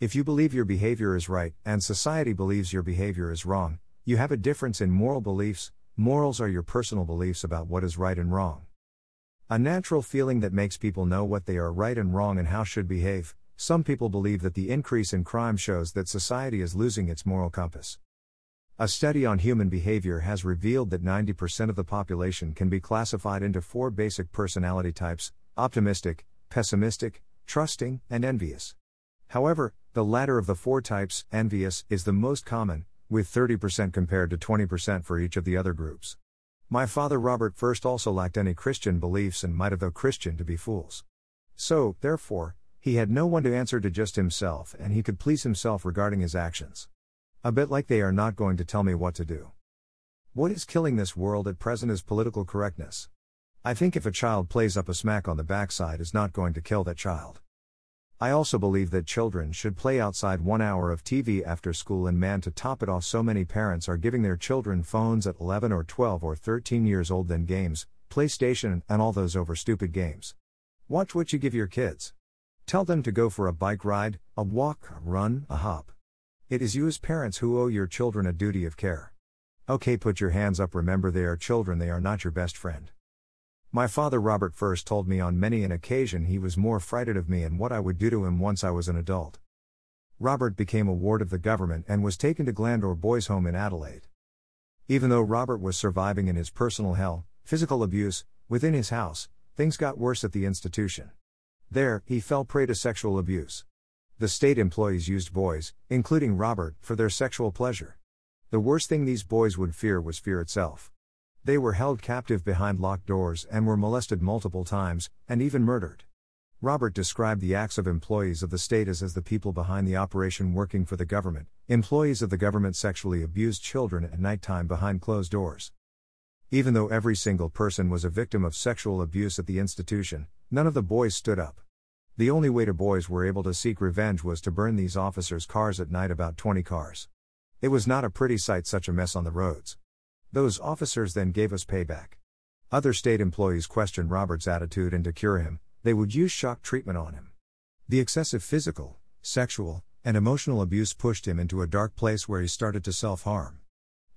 If you believe your behavior is right, and society believes your behavior is wrong, you have a difference in moral beliefs. Morals are your personal beliefs about what is right and wrong. A natural feeling that makes people know what they are right and wrong and how should behave. Some people believe that the increase in crime shows that society is losing its moral compass. A study on human behavior has revealed that 90% of the population can be classified into four basic personality types optimistic, pessimistic, trusting, and envious. However, the latter of the four types, envious, is the most common, with 30% compared to 20% for each of the other groups. My father Robert first also lacked any Christian beliefs and might have though Christian to be fools. So, therefore, he had no one to answer to just himself and he could please himself regarding his actions. A bit like they are not going to tell me what to do. What is killing this world at present is political correctness. I think if a child plays up a smack on the backside is not going to kill that child. I also believe that children should play outside one hour of TV after school and man to top it off so many parents are giving their children phones at 11 or 12 or 13 years old then games, PlayStation and all those over stupid games. Watch what you give your kids. Tell them to go for a bike ride, a walk, a run, a hop. It is you as parents who owe your children a duty of care. Okay, put your hands up. Remember, they are children, they are not your best friend. My father Robert first told me on many an occasion he was more frightened of me and what I would do to him once I was an adult. Robert became a ward of the government and was taken to Glandore Boys Home in Adelaide. Even though Robert was surviving in his personal hell, physical abuse, within his house, things got worse at the institution. There, he fell prey to sexual abuse. The state employees used boys, including Robert, for their sexual pleasure. The worst thing these boys would fear was fear itself. They were held captive behind locked doors and were molested multiple times, and even murdered. Robert described the acts of employees of the state as, as the people behind the operation working for the government. Employees of the government sexually abused children at night time behind closed doors. Even though every single person was a victim of sexual abuse at the institution, none of the boys stood up. The only way the boys were able to seek revenge was to burn these officers' cars at night, about 20 cars. It was not a pretty sight, such a mess on the roads. Those officers then gave us payback. Other state employees questioned Robert's attitude, and to cure him, They would use shock treatment on him. The excessive physical, sexual, and emotional abuse pushed him into a dark place where he started to self harm.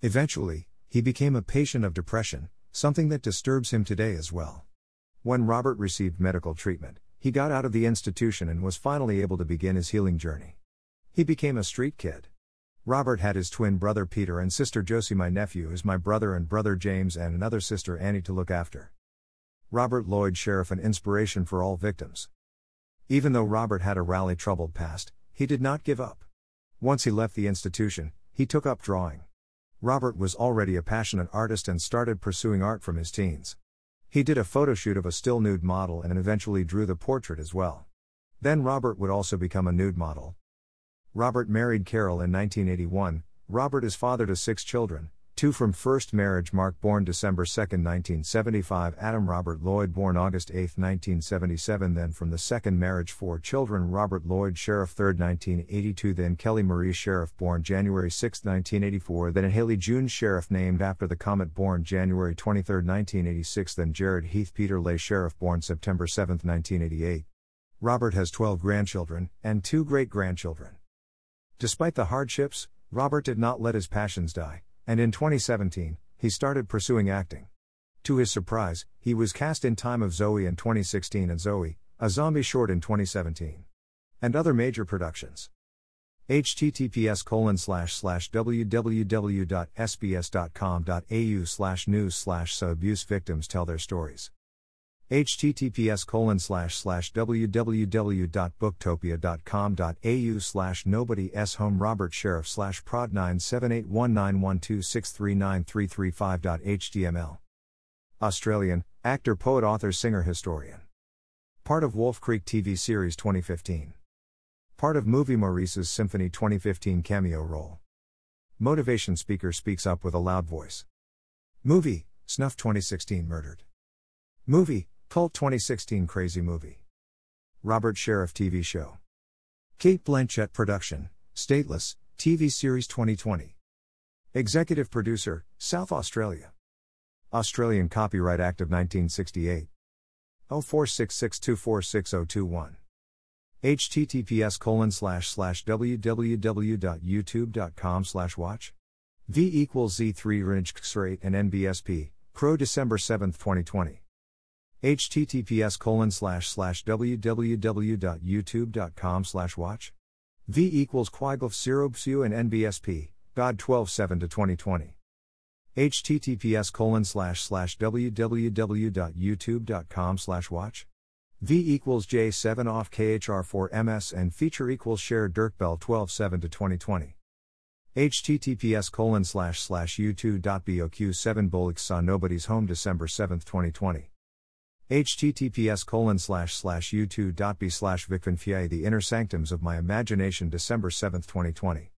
Eventually, he became a patient of depression, something that disturbs him today as well. When Robert received medical treatment, he got out of the institution and was finally able to begin his healing journey. He became a street kid. Robert had his twin brother Peter and sister Josie. My nephew is my brother and brother James and another sister Annie to look after. Robert Lloyd Sheriff an inspiration for all victims. Even though Robert had a rally troubled past, he did not give up. Once he left the institution, he took up drawing. Robert was already a passionate artist and started pursuing art from his teens. He did a photo shoot of a still nude model and eventually drew the portrait as well. Then Robert would also become a nude model. Robert married Carol in 1981. Robert is father to six children, Two from first marriage Mark born December 2, 1975 Adam Robert Lloyd born August 8, 1977 Then from the second marriage four children Robert Lloyd Sheriff 3rd 1982 Then Kelly Marie Sheriff born January 6, 1984 Then Haley June Sheriff named after the comet born January 23, 1986 Then Jared Heath Peter Lay Sheriff born September 7, 1988 Robert has 12 grandchildren and two great grandchildren. Despite the hardships, Robert did not let his passions die and in 2017, he started pursuing acting. To his surprise, he was cast in Time of Zoe in 2016 and Zoe, a zombie short in 2017. And other major productions. https www.sbs.com.au news slash abuse victims tell their stories https colon slash slash www.booktopia.com.au slash nobody s home robert sheriff slash prod 9781912639335.html Australian, actor poet author singer historian. Part of Wolf Creek TV series 2015. Part of movie Maurice's Symphony 2015 cameo role. Motivation speaker speaks up with a loud voice. Movie, Snuff 2016 Murdered. Movie, Cult 2016 Crazy Movie. Robert Sheriff TV Show. Cate Blanchett Production, Stateless, TV Series 2020. Executive Producer, South Australia. Australian Copyright Act of 1968. 0466246021. https colon slash slash www.youtube.com slash watch. V equals Z3 Rinj and NBSP, pro December 7, 2020 https colon slash slash www.youtube.com slash watch v equals quiglyph 0 psu and nbsp god 12 7 to 2020 https colon slash slash www.youtube.com slash watch v equals j7 off khr4 ms and feature equals share dirk bell 12 7 to 2020 https colon slash slash u2.boq 7 bolix saw nobody's home december 7 2020 https colon slash slash u2.b slash the inner sanctums of my imagination December 7, 2020.